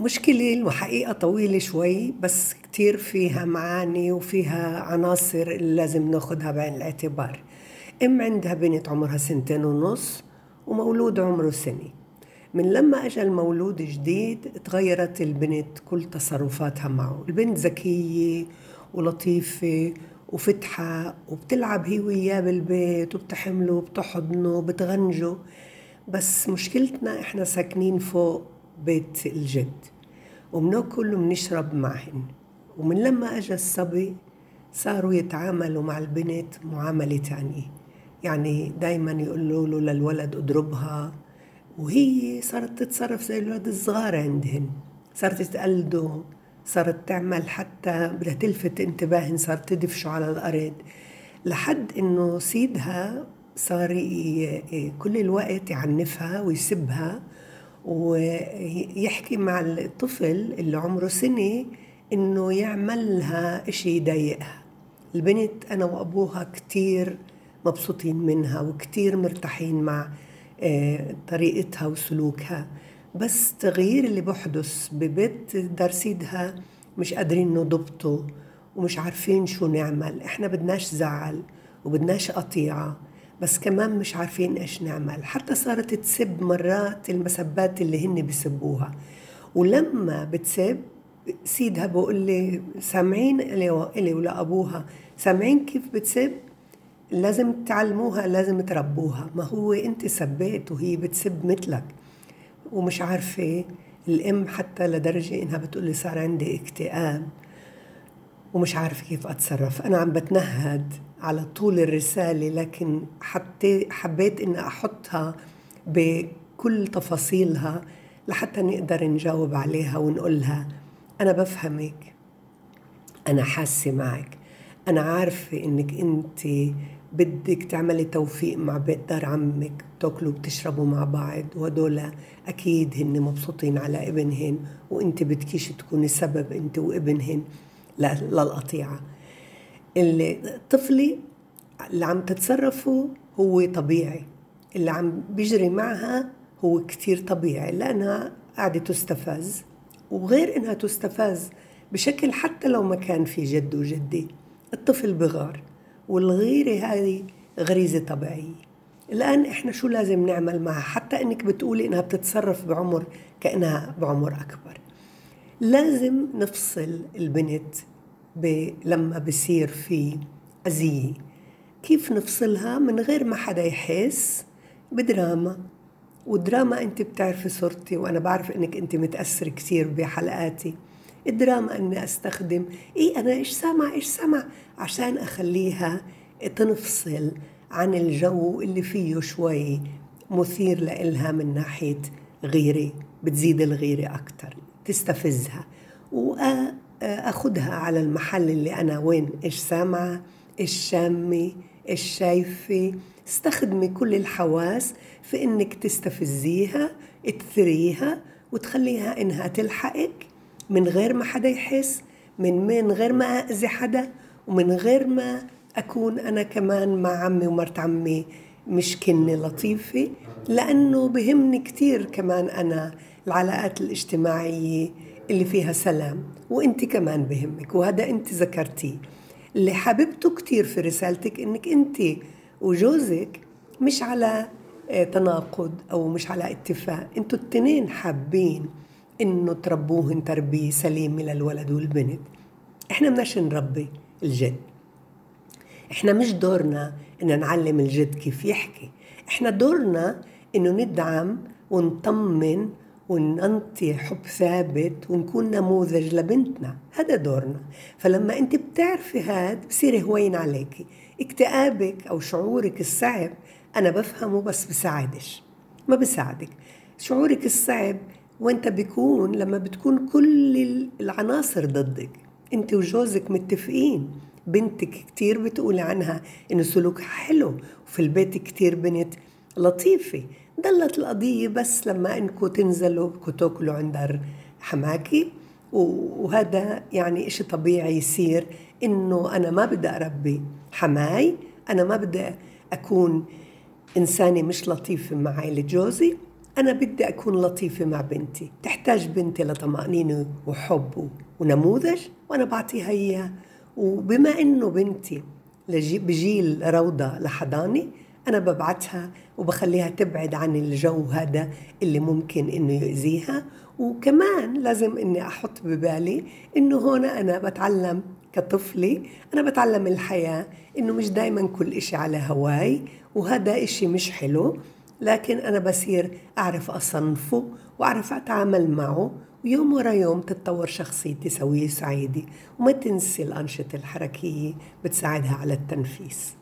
مشكلة وحقيقة طويلة شوي بس كتير فيها معاني وفيها عناصر اللي لازم ناخدها بعين الاعتبار. أم عندها بنت عمرها سنتين ونص ومولود عمره سنة. من لما اجى المولود جديد تغيرت البنت كل تصرفاتها معه. البنت ذكية ولطيفة وفتحة وبتلعب هي وياه بالبيت وبتحمله وبتحضنه وبتغنجه. بس مشكلتنا إحنا ساكنين فوق بيت الجد. وبناكل وبنشرب معهن. ومن لما أجى الصبي صاروا يتعاملوا مع البنت معاملة تانية. يعني دايما يقولوا له للولد اضربها. وهي صارت تتصرف زي الولد الصغار عندهن. صارت تقلده. صارت تعمل حتى بدها تلفت انتباهن صارت تدفشوا على الأرض. لحد إنه سيدها صار كل الوقت يعنفها ويسبها. ويحكي مع الطفل اللي عمره سنة إنه يعملها إشي يضايقها. البنت أنا وأبوها كتير مبسوطين منها وكتير مرتاحين مع آه، طريقتها وسلوكها. بس التغيير اللي بحدث ببيت درسيدها مش قادرين نضبطه ومش عارفين شو نعمل. إحنا بدناش زعل وبدناش قطيعة. بس كمان مش عارفين إيش نعمل. حتى صارت تسب مرات المسبات اللي هن بسبوها. ولما بتسب سيدها بقول لي سامعين إلي ولأبوها سامعين كيف بتسب؟ لازم تعلموها لازم تربوها. ما هو أنت سبيت وهي بتسب مثلك. ومش عارفة الأم حتى لدرجة إنها بتقولي صار عندي اكتئاب. ومش عارفة كيف أتصرف. أنا عم بتنهد. على طول الرسالة لكن حبيت إني أحطها بكل تفاصيلها لحتى نقدر نجاوب عليها ونقولها. أنا بفهمك أنا حاسة معك. أنا عارفة إنك أنت بدك تعملي توفيق مع بيت دار عمك تاكلوا وبتشربوا مع بعض وهدول أكيد هن مبسوطين على ابنهن وأنت بدكيش تكوني سبب أنت وابنهن للقطيعة. اللي طفلي اللي عم تتصرفه هو طبيعي. اللي عم بيجري معها هو كتير طبيعي لأنها قاعدة تستفز. وغير إنها تستفز بشكل حتى لو ما كان في جد وجدي الطفل بغار. والغيرة هذه غريزة طبيعية. الآن إحنا شو لازم نعمل معها؟ حتى إنك بتقولي إنها بتتصرف بعمر كأنها بعمر أكبر. لازم نفصل البنت لما بصير في أذية. كيف نفصلها من غير ما حدا يحس؟ بدراما. ودراما أنت بتعرفي صورتي وأنا بعرف إنك أنت متاثر كثير بحلقاتي. الدراما إني أستخدم إيه أنا إيش سامع إيش سامع؟ عشان أخليها تنفصل عن الجو اللي فيه شوي مثير لإلها من ناحية غيرة بتزيد الغيرة أكتر تستفزها. وأخدها على المحل اللي أنا وين إيش سامعة إيش شامة إيش شايفة. استخدمي كل الحواس في إنك تستفزيها تثريها وتخليها إنها تلحقك من غير ما حدا يحس من من غير ما أذي حدا ومن غير ما أكون أنا كمان مع عمي ومرت عمي مش كنة لطيفة. لأنه بهمني كتير كمان أنا العلاقات الاجتماعية اللي فيها سلام وإنت كمان بهمك وهذا إنت ذكرتيه. اللي حببته كتير في رسالتك إنك إنت وجوزك مش على آه، تناقض أو مش على اتفاق. إنتوا التنين حابين إنه تربوهن تربية سليمة للولد والبنت. إحنا بدناش نربي الجد. إحنا مش دورنا إن نعلم الجد كيف يحكي. إحنا دورنا إنه ندعم ونطمن وننطي حب ثابت ونكون نموذج لبنتنا هذا دورنا. فلما أنت بتعرفي هاد بصير هوين عليكي. اكتئابك أو شعورك الصعب أنا بفهمه بس بساعدش. ما بساعدك. شعورك الصعب وأنت بيكون لما بتكون كل العناصر ضدك. أنت وجوزك متفقين. بنتك كتير بتقول عنها إنه سلوكها حلو وفي البيت كتير بنت لطيفة. ضلت القضية بس لما انكم تنزلوا بدكم تاكلوا عند حماكي. وهذا يعني إشي طبيعي يصير إنه أنا ما بدي أربي حماي أنا ما بدي أكون إنسانة مش لطيفة مع عائلة جوزي أنا بدي أكون لطيفة مع بنتي. تحتاج بنتي لطمأنينة وحب ونموذج وأنا بعطيها إياه وبما إنه بنتي بجيل روضة لحضانة أنا ببعتها وبخليها تبعد عن الجو هذا اللي ممكن إنه يؤذيها وكمان لازم إني أحط ببالي إنه هون أنا بتعلم كطفلة أنا بتعلم الحياة إنه مش دايما كل إشي على هواي وهذا إشي مش حلو. لكن أنا بصير أعرف أصنفه وأعرف أتعامل معه ويوم ورا يوم تتطور شخصيتي سوية سعيدة. وما تنسي الأنشطة الحركية بتساعدها على التنفيس.